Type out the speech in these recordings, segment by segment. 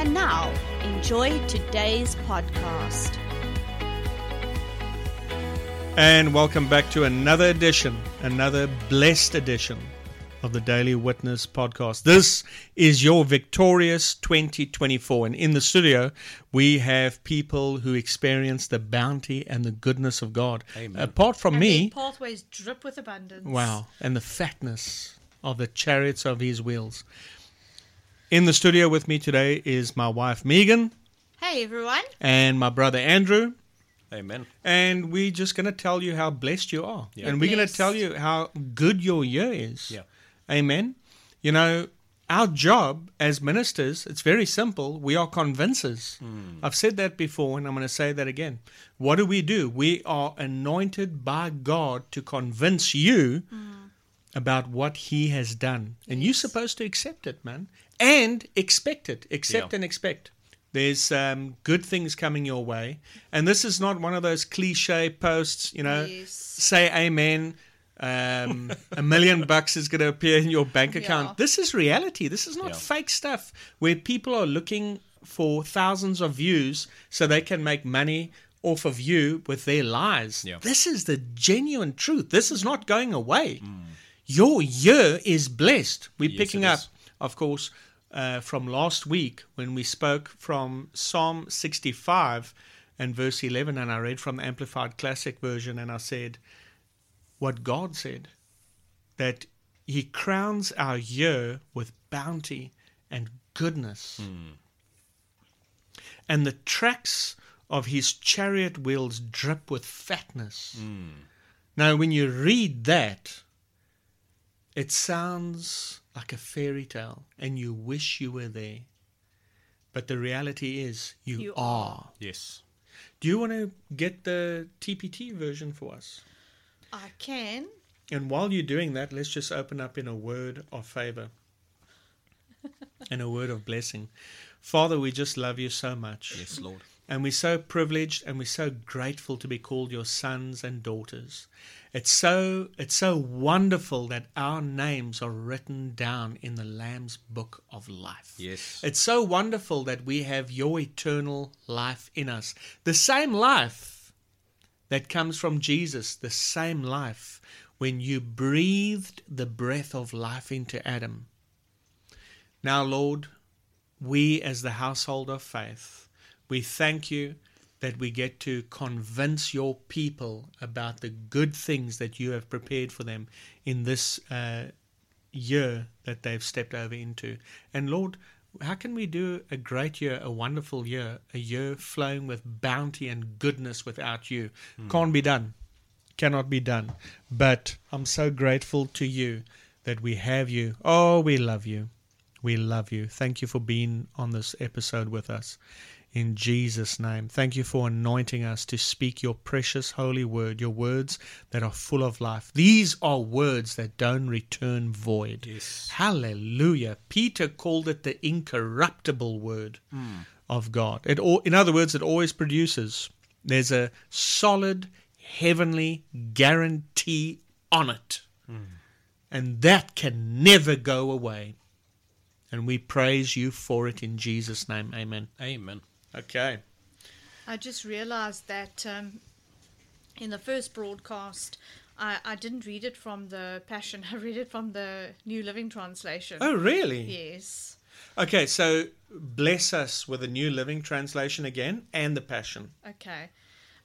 And now, enjoy today's podcast. And welcome back to another edition, another blessed edition of the Daily Witness podcast. This is your victorious 2024. And in the studio, we have people who experience the bounty and the goodness of God. Amen. Apart from And me, pathways drip with abundance. wow, and the fatness of the chariots of his wheels. In the studio with me today is my wife Megan Hey everyone. and my brother Andrew. Amen. And we're just going to tell you how blessed you are. Yeah. And we're going to tell you how good your year is. Yeah. Amen. You know, our job as ministers, it's very simple. We are convincers. Hmm. I've said that before and I'm going to say that again. What do we do? We are anointed by God to convince you hmm. About what He has done. And you're supposed to accept it, man. And expect it. Accept Yeah. and expect. There's um, good things coming your way. And this is not one of those cliche posts, you know, Yes. say amen. Um, a million bucks is going to appear in your bank account. Yeah. This is reality. This is not Yeah. fake stuff where people are looking for thousands of views so they can make money off of you with their lies. This is the genuine truth. This is not going away. Your year is blessed. We're Yes, picking up, of course, uh, from last week when we spoke from Psalm 65 and verse 11, and I read from the Amplified Classic Version, and I said, what God said that He crowns our year with bounty and goodness. And the tracks of His chariot wheels drip with fatness. Now, when you read that, it sounds like a fairy tale, and you wish you were there. But the reality is, you, You are. Yes. Do you want to get the TPT version for us? I can. And while you're doing that, let's just open up in a word of favor and a word of blessing. Father, we just love you so much. Yes, Lord. And we're so privileged and we're so grateful to be called your sons and daughters. It's so it's so wonderful that our names are written down in the Lamb's book of life. Yes. It's so wonderful that we have your eternal life in us. The same life that comes from Jesus, the same life when you breathed the breath of life into Adam. Now, Lord, we as the household of faith, we thank you that we get to convince your people about the good things that you have prepared for them in this uh, year that they've stepped over into. And Lord, how can we do a great year, a wonderful year, a year flowing with bounty and goodness without you? Can't be done. Cannot be done. But I'm so grateful to you that we have you. Oh, we love you. We love you. Thank you for being on this episode with us. In Jesus' name. Thank you for anointing us to speak your precious holy word, your words that are full of life. These are words that don't return void. Yes. Hallelujah. Peter called it the incorruptible word hmm. of God. It all, in other words, it always produces. There's a solid heavenly guarantee on it. Hmm. And that can never go away. And we praise you for it in Jesus' name. Amen. Amen. Okay. I just realized that um, in the first broadcast, I, I didn't read it from the Passion. I read it from the New Living Translation. Oh, really? Yes. Okay, so bless us with the New Living Translation again and the Passion. Okay.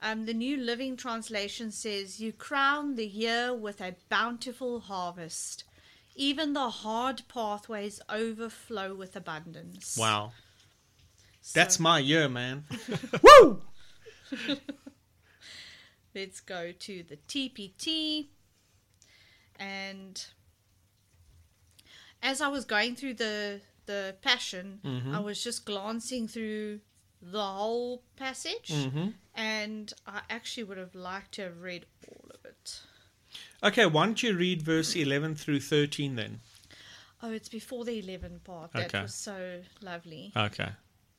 Um, the New Living Translation says, You crown the year with a bountiful harvest. Even the hard pathways overflow with abundance. Wow. That's my year, man. Woo! Let's go to the TPT. And as I was going through the the passion, I was just glancing through the whole passage, Mm-hmm. and I actually would have liked to have read all of it. Okay, why don't you read verse 11 through 13 then? Oh, it's before the 11 part. That Okay. was so lovely. Okay.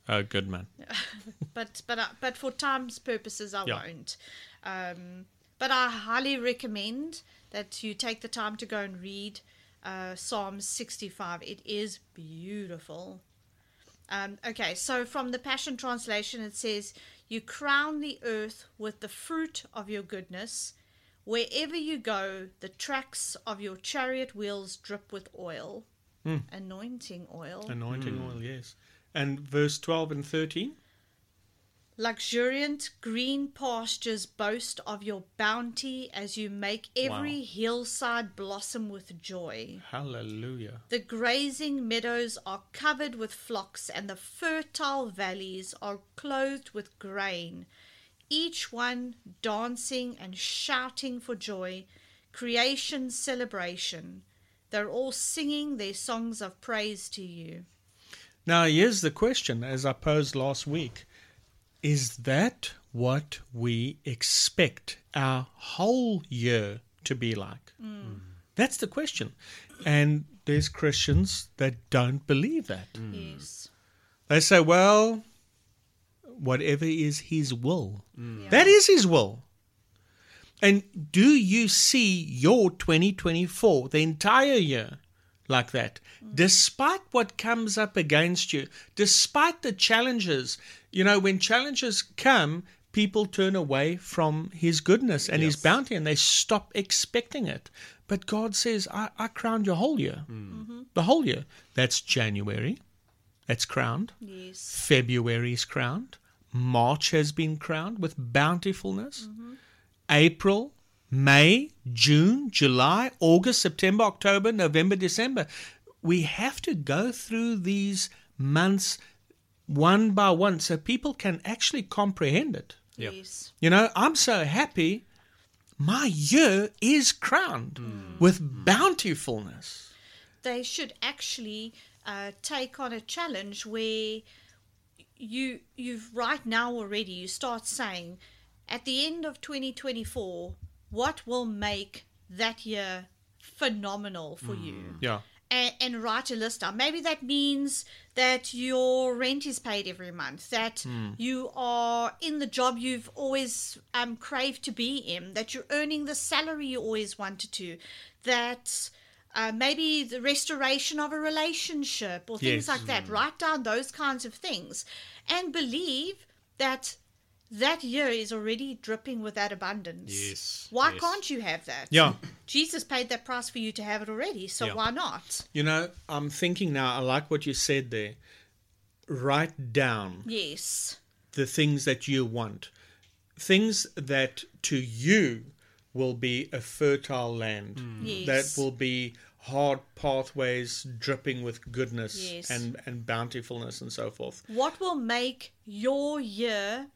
Oh, good man. but but uh, but for time's purposes, I Yeah. won't. Um, but I highly recommend that you take the time to go and read uh, Psalm 65. It is beautiful. Um, okay, so from the Passion Translation, it says, "You crown the earth with the fruit of your goodness." Wherever you go, the tracks of your chariot wheels drip with oil, anointing oil. Anointing oil, yes. And verse 12 and 13? Luxuriant green pastures boast of your bounty as you make every Wow. hillside blossom with joy. Hallelujah. The grazing meadows are covered with flocks, and the fertile valleys are clothed with grain, each one dancing and shouting for joy, creation's celebration. They're all singing their songs of praise to you. Now, here's the question, as I posed last week Is that what we expect our whole year to be like? Mm. Mm. That's the question. And there's Christians that don't believe that. Mm. Yes. They say, well, whatever is His will, that is His will. And do you see your 2024, the entire year, like that? Despite what comes up against you, despite the challenges, you know, when challenges come, people turn away from His goodness and His bounty and they stop expecting it. But God says, I, I crowned your whole year. Hmm. Mm-hmm. The whole year. That's January. That's crowned. Yes. February is crowned. March has been crowned with bountifulness. Mm-hmm. April, May, June, July, August, September, October, November, December. We have to go through these months one by one so people can actually comprehend it. Yep. Yes. You know, I'm so happy. My year is crowned with bountifulness. they should actually uh, take on a challenge where you you've right now already you start saying at the end of 2024 what will make that year phenomenal for you Yeah. and, and write a list down. Maybe that means that your rent is paid every month, that you are in the job you've always um, craved to be in, that you're earning the salary you always wanted to, that uh, maybe the restoration of a relationship or things Yes. like that. Write down those kinds of things and believe that that year is already dripping with that abundance. Yes, Why yes. can't you have that? Yeah. Jesus paid that price for you to have it already, so Yeah. why not? You know, I'm thinking now, I like what you said there. Write down Yes. the things that you want, things that to you will be a fertile land, hmm. Yes. that will be hard pathways dripping with goodness Yes. and, and bountifulness and so forth. What will make your year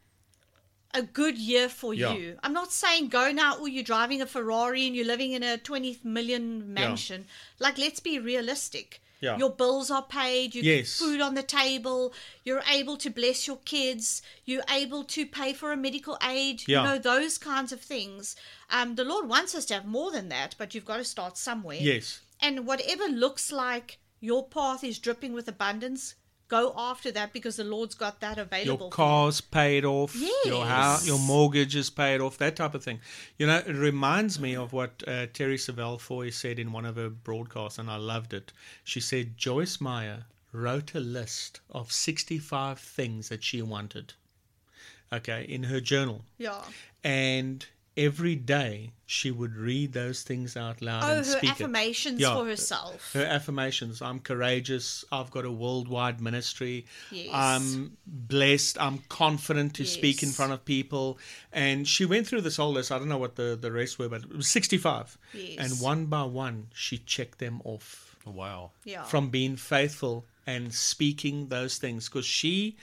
a good year for Yeah. you? I'm not saying go now, or you're driving a Ferrari and you're living in a 20 million mansion. Like, let's be realistic. Yeah. Your bills are paid, you Yes. get food on the table, you're able to bless your kids, you're able to pay for a medical aid, Yeah. you know, those kinds of things. Um, the Lord wants us to have more than that, but you've got to start somewhere. Yes. And whatever looks like your path is dripping with abundance, go after that because the Lord's got that available. Your car's paid off, your house, Yes. your mortgage is paid off, that type of thing. You know, it reminds me of what uh, Terry Savelle Foy said in one of her broadcasts, and I loved it. She said Joyce Meyer wrote a list of 65 things that she wanted, okay, in her journal. Yeah. And every day she would read those things out loud Oh, and her speak it. affirmations Yeah. for herself. Her affirmations. I'm courageous. I've got a worldwide ministry. Yes. I'm blessed. I'm confident to speak in front of people. And she went through this whole list. I don't know what the, the rest were, but it was 65. Yes. And one by one, she checked them off Wow. yeah. from being faithful and speaking those things because she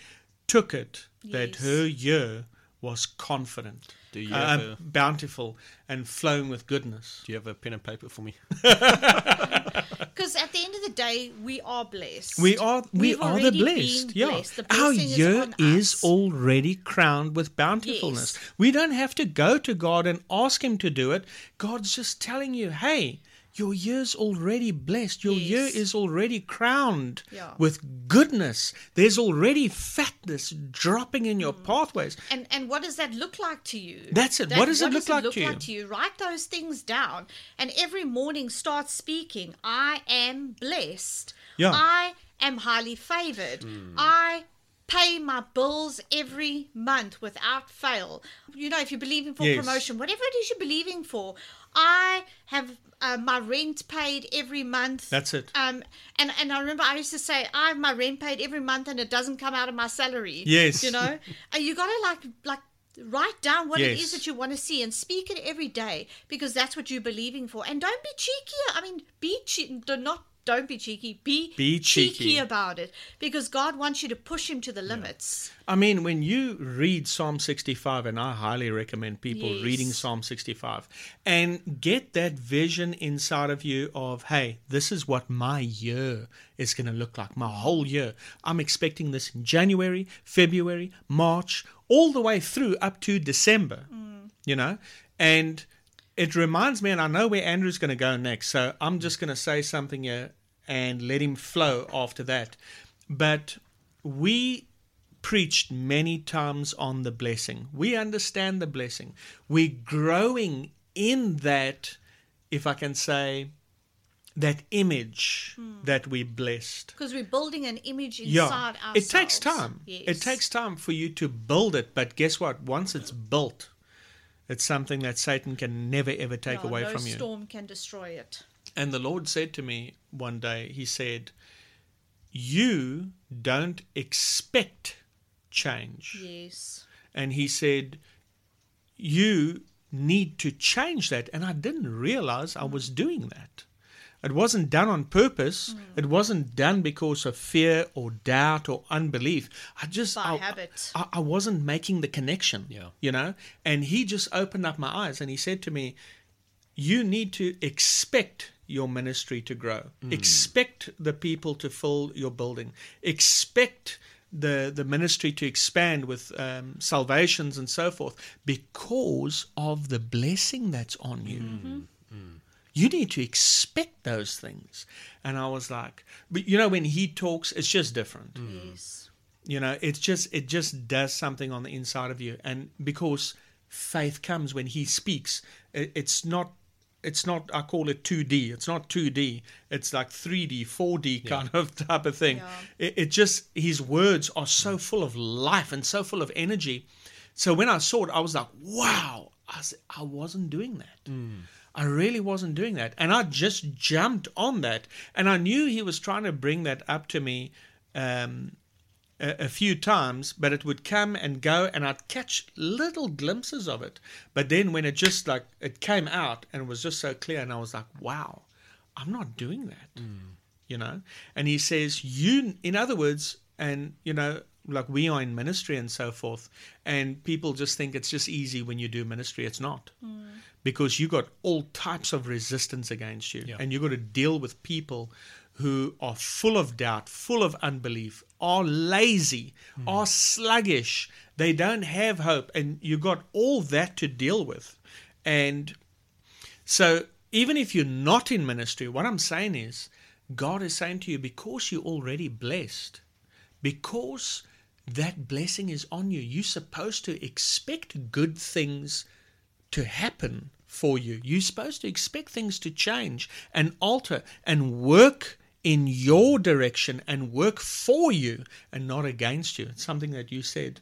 took it that her year was confident, Do you uh, a- bountiful, and flowing with goodness. Do you have a pen and paper for me? Because at the end of the day, we are blessed. We are we We've are the blessed. been Yeah. blessed. The Our blessing is year is already crowned with bountifulness. Yes. We don't have to go to God and ask him to do it. God's just telling you, "Hey, your year's already blessed. Your year is already crowned Yeah. with goodness. There's already fatness dropping in your mm. pathways." And and what does that look like to you? That's it. What does it look like to you? to you? Write those things down, and every morning start speaking. I am blessed. Yeah. I am highly favored. Hmm. I pay my bills every month without fail. You know, if you're believing for Yes. promotion, whatever it is you're believing for, I have uh, my rent paid every month. That's it. Um, and and I remember I used to say I have my rent paid every month, and it doesn't come out of my salary. Yes. you know, and you got to like like write down what it Yes. is that you want to see and speak it every day because that's what you're believing for. And don't be cheeky. I mean, be che- do not. Don't be cheeky. Be, Be cheeky. about it because God wants you to push Him to the limits. I mean, when you read Psalm 65, and I highly recommend people Yes. reading Psalm 65 and get that vision inside of you of, hey, this is what my year is going to look like, my whole year. I'm expecting this in January, February, March, all the way through up to December, mm. you know? And it reminds me, and I know where Andrew's going to go next, so I'm just going to say something here and let him flow after that. But we preached many times on the blessing. We understand the blessing. We're growing in that, if I can say, that image hmm. that we blessed. Because we're building an image Yeah, inside ourselves. it takes time. Yes. It takes time for you to build it, but guess what? Once it's built, it's something that Satan can never ever take Yeah, away no from you. storm can destroy it. And the Lord said to me one day, He said, You don't expect change. Yes. And He said, You need to change that. And I didn't realize I was doing that. It wasn't done on purpose. Hmm. It wasn't done because of fear or doubt or unbelief. I just By I, habit. I, I wasn't making the connection. Yeah. You know? And he just opened up my eyes and he said to me, you need to expect your ministry to grow. Hmm. Expect the people to fill your building. Expect the the ministry to expand with um, salvations and so forth because of the blessing that's on you. Hmm. Mm-hmm. You need to expect those things. And I was like, but you know, when he talks, it's just different hmm. Yes. you know it's just it just does something on the inside of you and because faith comes when he speaks it, it's not it's not i call it 2d it's not 2d it's like 3d 4d kind of type of thing. Yeah. it, it just his words are so full of life and so full of energy. So when i saw it i was like wow. I, wasn't doing that. I really wasn't doing that. And I just jumped on that. And I knew he was trying to bring that up to me um, a, a few times, but it would come and go, and I'd catch little glimpses of it. But then when it just like it came out and it was just so clear, and I was like, wow, I'm not doing that, hmm. you know. And he says, you, in other words, and you know, like we are in ministry and so forth, and people just think it's just easy when you do ministry. It's not hmm. Because you got all types of resistance against you. Yeah. and you've got to deal with people who are full of doubt full of unbelief are lazy hmm. are sluggish. They don't have hope. And you got all that to deal with. And so even if you're not in ministry what i'm saying is god is saying to you because you're already blessed because that blessing is on you you're supposed to expect good things to happen for you. You're supposed to expect things to change and alter and work in your direction and work for you and not against you. It's something that you said.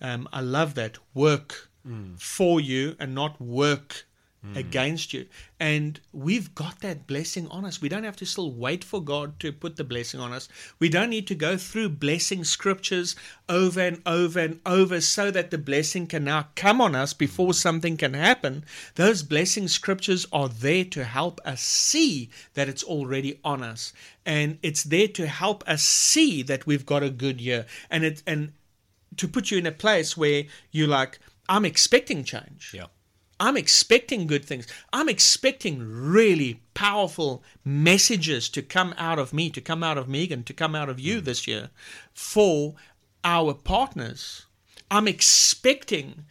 Um, I love that. Work for you and not work Hmm. against you. And we've got that blessing on us. We don't have to still wait for God to put the blessing on us. We don't need to go through blessing scriptures over and over and over so that the blessing can now come on us before something can happen. Those blessing scriptures are there to help us see that it's already on us. And it's there to help us see that we've got a good year. And it and to put you in a place where you're like, I'm expecting change. Yeah. I'm expecting good things. I'm expecting really powerful messages to come out of me, to come out of Megan, to come out of you this year for our partners. I'm expecting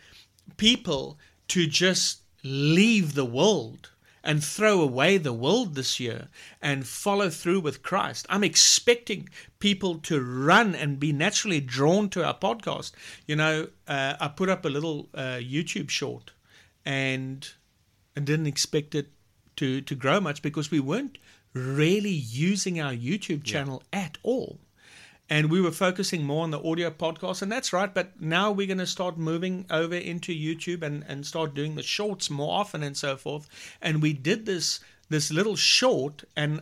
people to just leave the world and throw away the world this year and follow through with Christ. I'm expecting people to run and be naturally drawn to our podcast. You know, uh, I put up a little uh, YouTube short and and didn't expect it to to grow much because we weren't really using our YouTube channel at all. And we were focusing more on the audio podcast, and that's right. But now we're going to start moving over into YouTube and, and start doing the shorts more often and so forth. And we did this this little short, and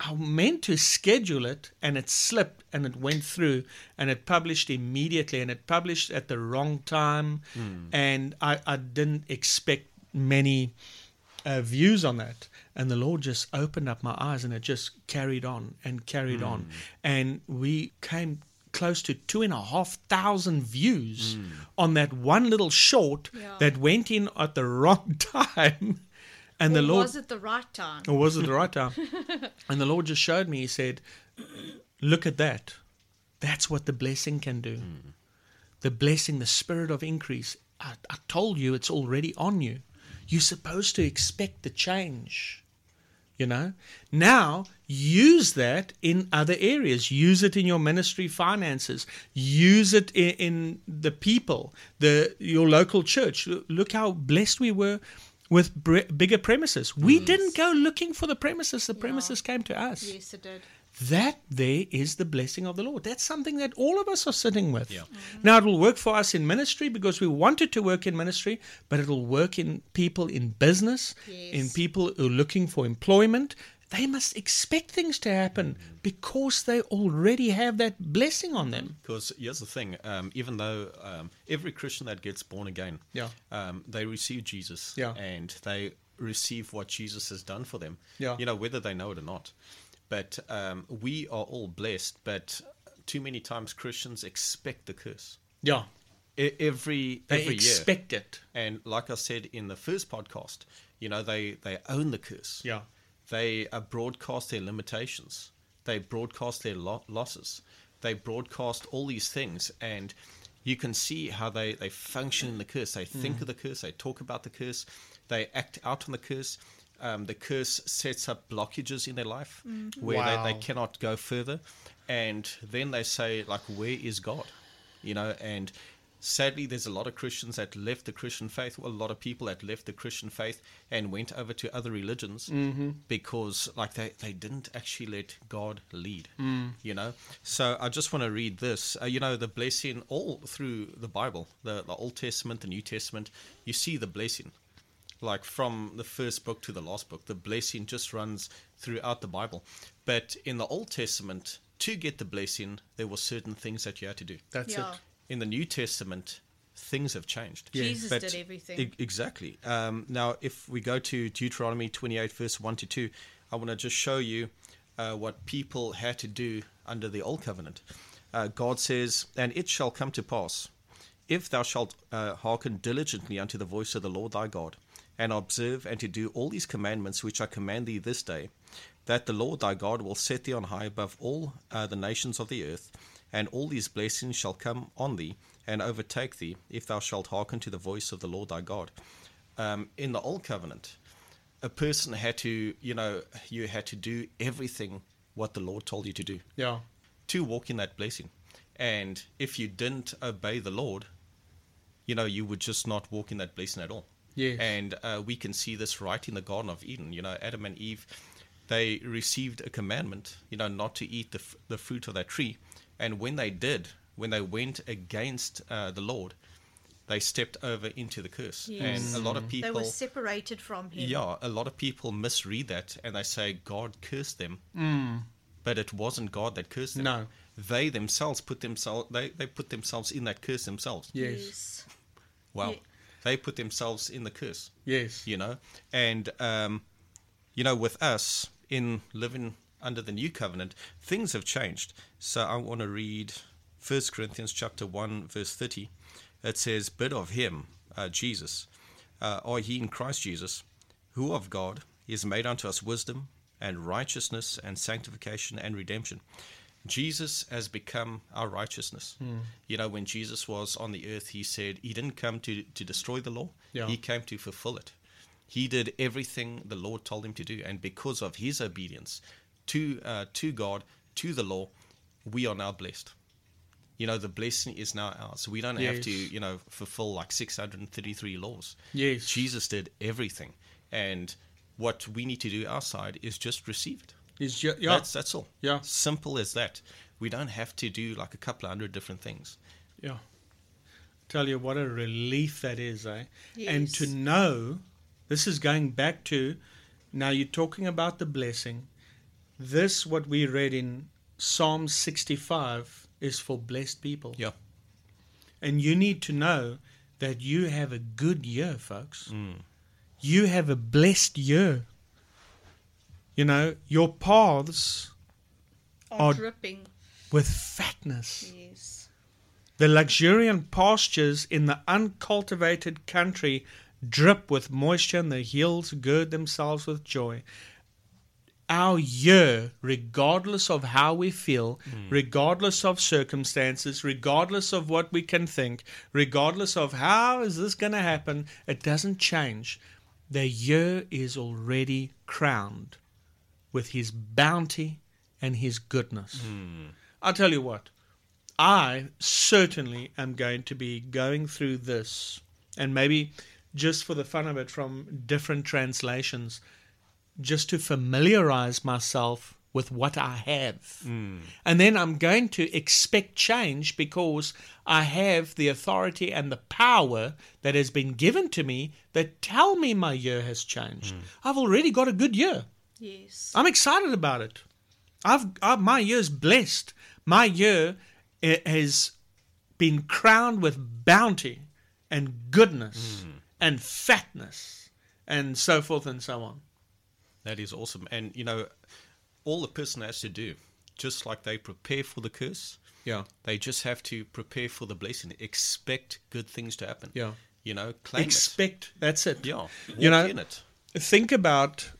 I meant to schedule it, and it slipped, and it went through, and it published immediately, and it published at the wrong time, hmm. and I, I didn't expect many uh, views on that. And the Lord just opened up my eyes, and it just carried on and carried on, hmm. and we came close to two and a half thousand views hmm. on that one little short Yeah. that went in at the wrong time. And the Lord was it the right time? or was it the right time? and the Lord just showed me, He said, Look at that. That's what the blessing can do. Hmm. The blessing, the spirit of increase. I, I told you it's already on you. You're supposed to expect the change. You know? Now, use that in other areas. Use it in your ministry finances. Use it in, in the people, the your local church. Look how blessed we were with bre- bigger premises. We didn't go looking for the premises, the premises came to us. Yes, it did. That there is the blessing of the Lord. That's something that all of us are sitting with. Yeah. Mm-hmm. Now it will work for us in ministry because we wanted to work in ministry, but it'll work in people in business, in people who are looking for employment. They must expect things to happen because they already have that blessing on them. Because here's the thing: um, even though um, every Christian that gets born again, Yeah. um, they receive Jesus, Yeah. and they receive what Jesus has done for them. Yeah. you know whether they know it or not. But um, we are all blessed. But too many times Christians expect the curse Yeah. E- every They every expect year. it. And like I said in the first podcast, you know they they own the curse. Yeah. They broadcast their limitations. They broadcast their lo- losses. They broadcast all these things, and you can see how they, they function in the curse. They think of the curse. They talk about the curse. They act out on the curse. Um, the curse sets up blockages in their life where they, they cannot go further. And then they say, like, where is God? You know, and sadly, there's a lot of Christians that left the Christian faith. Well, a lot of people that left the Christian faith and went over to other religions because, like, they, they didn't actually let God lead. You know, so I just want to read this. Uh, you know, the blessing all through the Bible, the, the Old Testament, the New Testament, you see the blessing. Like from the first book to the last book, the blessing just runs throughout the Bible. But in the Old Testament, to get the blessing, there were certain things that you had to do That's Yeah. it. In the New Testament, things have changed. Jesus But- did everything. E- exactly. Um, now, if we go to Deuteronomy 28, verse 1 to 2, I want to just show you uh, what people had to do under the Old Covenant. Uh, God says, And it shall come to pass, if thou shalt uh, hearken diligently unto the voice of the Lord thy God, and observe and to do all these commandments which I command thee this day, that the Lord thy God will set thee on high above all uh, the nations of the earth, and all these blessings shall come on thee and overtake thee, if thou shalt hearken to the voice of the Lord thy God. Um, in the Old Covenant, a person had to, you know, you had to do everything what the Lord told you to do Yeah. to walk in that blessing. And if you didn't obey the Lord, you know, you would just not walk in that blessing at all. Yes. And uh, we can see this right in the Garden of Eden. You know, Adam and Eve, they received a commandment, you know, not to eat the, f- the fruit of that tree. And when they did, when they went against uh, the Lord, they stepped over into the curse. Yes. And a lot of people. they were separated from him. Yeah, a lot of people misread that and they say God cursed them. But it wasn't God that cursed them. No. They themselves put themselves they, they put themselves in that curse themselves. Yes. Wow. Yeah. They put themselves in the curse. Yes. You know? And um, you know, with us in living under the new covenant, things have changed. So I want to read 1 Corinthians chapter 1 verse 30. It says, "But of him uh, Jesus, uh, are ye in Christ Jesus, who of God is made unto us wisdom and righteousness and sanctification and redemption. Jesus has become our righteousness. You know, when Jesus was on the earth, he said he didn't come to, to destroy the law, Yeah. he came to fulfill it. He did everything the Lord told him to do, and because of his obedience to uh, to God, to the law, we are now blessed. You know, the blessing is now ours. We don't have to, you know, fulfill like 633 laws. Yes. Jesus did everything, and what we need to do our side is just receive it. Is ju- yeah. That's that's all. Yeah. Simple as that. We don't have to do like a couple of hundred different things. Yeah. Tell you what a relief that is, eh? Yes. And to know, this is going back to, now you're talking about the blessing. This, what we read in Psalm 65, is for blessed people. Yeah. And you need to know that you have a good year, folks. Mm. You have a blessed year. You know, your paths Are Are- dripping. with fatness. Yes. The luxuriant pastures in the uncultivated country drip with moisture, and the hills gird themselves with joy. Our year, regardless of how we feel, hmm. regardless of circumstances, regardless of what we can think, regardless of how is this going to happen, it doesn't change. The year is already crowned with His bounty and His goodness. Hmm. I'll tell you what, I certainly am going to be going through this, and maybe just for the fun of it from different translations, just to familiarize myself with what I have. Hmm. And then I'm going to expect change because I have the authority and the power that has been given to me that tell me my year has changed. Hmm. I've already got a good year. Yes. I'm excited about it. I've, i my year's blessed. My year eh, has been crowned with bounty and goodness hmm. and fatness and so forth and so on. That is awesome. And you know, all the person has to do, just like they prepare for the curse, Yeah. they just have to prepare for the blessing. Expect good things to happen. Yeah. You know, claim Expect. That's it. it. Yeah. Walk You know- in it. think about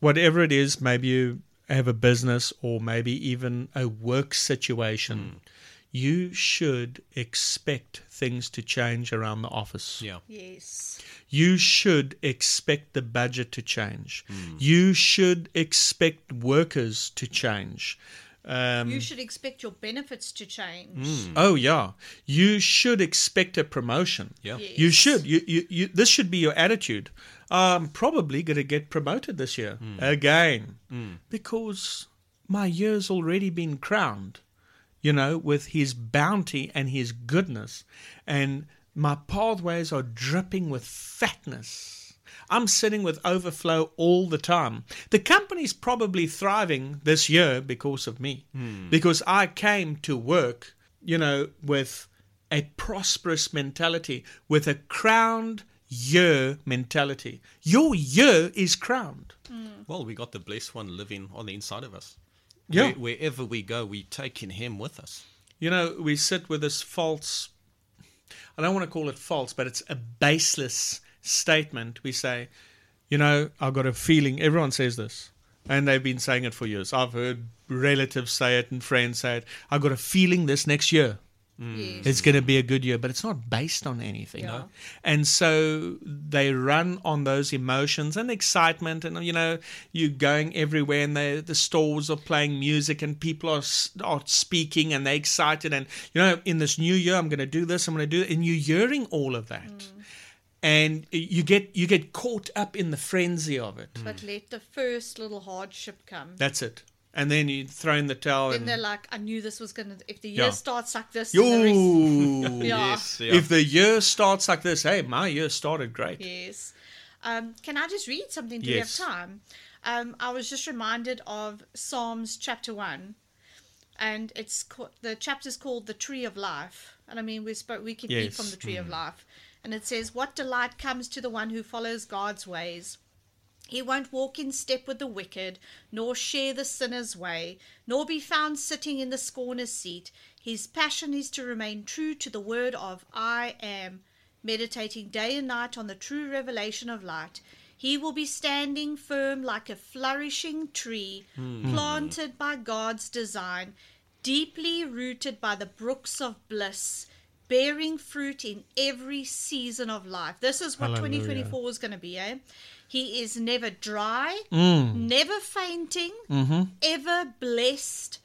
whatever it is maybe you have a business or maybe even a work situation mm. You should expect things to change around the office Yeah. Yes. you should expect the budget to change hmm. you should expect workers to change um, You should expect your benefits to change. Hmm. Oh yeah, you should expect a promotion. Yeah. Yes. You should. You, you, you this should be your attitude. I'm probably going to get promoted this year hmm. again because my year's already been crowned. You know, with His bounty and His goodness, and my pathways are dripping with fatness. I'm sitting with overflow all the time. The company's probably thriving this year because of me, hmm. because I came to work, you know, with a prosperous mentality, with a crowned year mentality. Your year is crowned. Hmm. Well, we got the blessed one living on the inside of us. Yeah. Where, wherever we go, we take in him with us. You know, we sit with this false, I don't want to call it false, but it's a baseless statement. We say, you know, I've got a feeling, everyone says this, and they've been saying it for years. I've heard relatives say it and friends say it. I've got a feeling this next year Yes. it's going to be a good year, but it's not based on anything. Yeah. And so they run on those emotions and excitement, and you know, you're going everywhere, and they, the stores are playing music, and people are are speaking, and they're excited, and you know, in this new year, I'm going to do this, I'm going to do it, and you're hearing all of that, mm. and you get you get caught up in the frenzy of it. But let the first little hardship come. That's it, and then you throw in the towel. then and, they're like, I knew this was going to, if the year Yeah. starts like this, then the rest- Yeah. Yes. Yeah. if the year starts like this, hey, my year started great. Yes. Um, can I just read something? Do Yes. we have time? Um, I was just reminded of Psalms chapter 1. And it's ca- the chapter's called The Tree of Life. And I mean, we spoke, we can eat from the tree of life. And it says, What delight comes to the one who follows God's ways? He won't walk in step with the wicked, nor share the sinner's way, nor be found sitting in the scorner's seat. His passion is to remain true to the word of I am, meditating day and night on the true revelation of light, he will be standing firm like a flourishing tree planted by God's design, deeply rooted by the brooks of bliss, bearing fruit in every season of life. This is what Hallelujah. 2024 is going to be, eh? He is never dry, Mm. never fainting, Mm-hmm. ever blessed,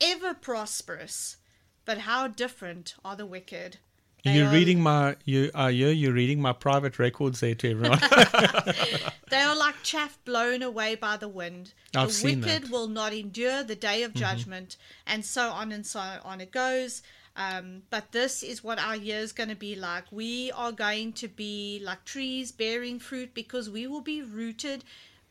ever prosperous. But how different are the wicked? They You're are- reading my you are you you're reading my private records there to everyone. They are like chaff blown away by the wind. I've the seen wicked that. Mm-hmm. will not endure the day of judgment, and so on and so on it goes. Um, but this is what our year is going to be like. We are going to be like trees bearing fruit because we will be rooted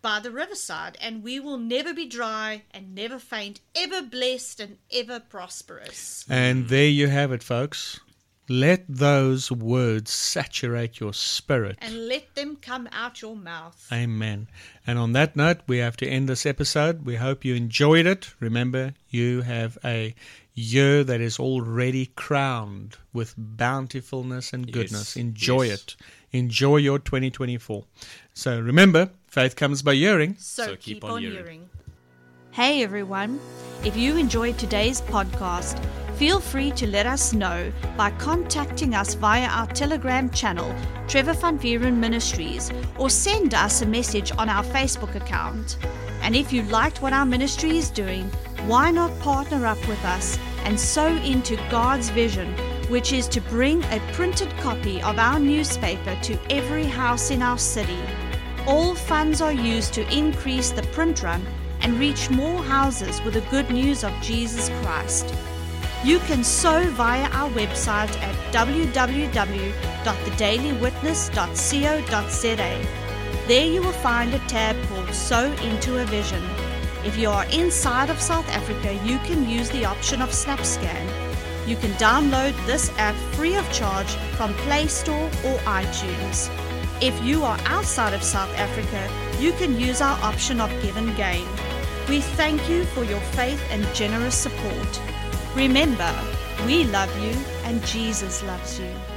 by the riverside and we will never be dry and never faint, ever blessed and ever prosperous. and there you have it, folks. Let those words saturate your spirit. And let them come out your mouth. Amen. And on that note, we have to end this episode. We hope you enjoyed it. Remember, you have a year that is already crowned with bountifulness and goodness. Yes, Enjoy yes. it. Enjoy your 2024. So remember, faith comes by hearing. So, So keep, keep on, on hearing. hearing. Hey everyone. If you enjoyed today's podcast, feel free to let us know by contacting us via our Telegram channel, Trevor Van Vieren Ministries, or send us a message on our Facebook account. And if you liked what our ministry is doing, why not partner up with us and sow into God's vision, which is to bring a printed copy of our newspaper to every house in our city? All funds are used to increase the print run and reach more houses with the good news of Jesus Christ. You can sow via our website at www.thedailywitness.co.za. There you will find a tab called Sow into a Vision. If you are inside of South Africa, you can use the option of SnapScan. You can download this app free of charge from Play Store or iTunes. If you are outside of South Africa, you can use our option of GivenGain. We thank you for your faith and generous support. Remember, we love you and Jesus loves you.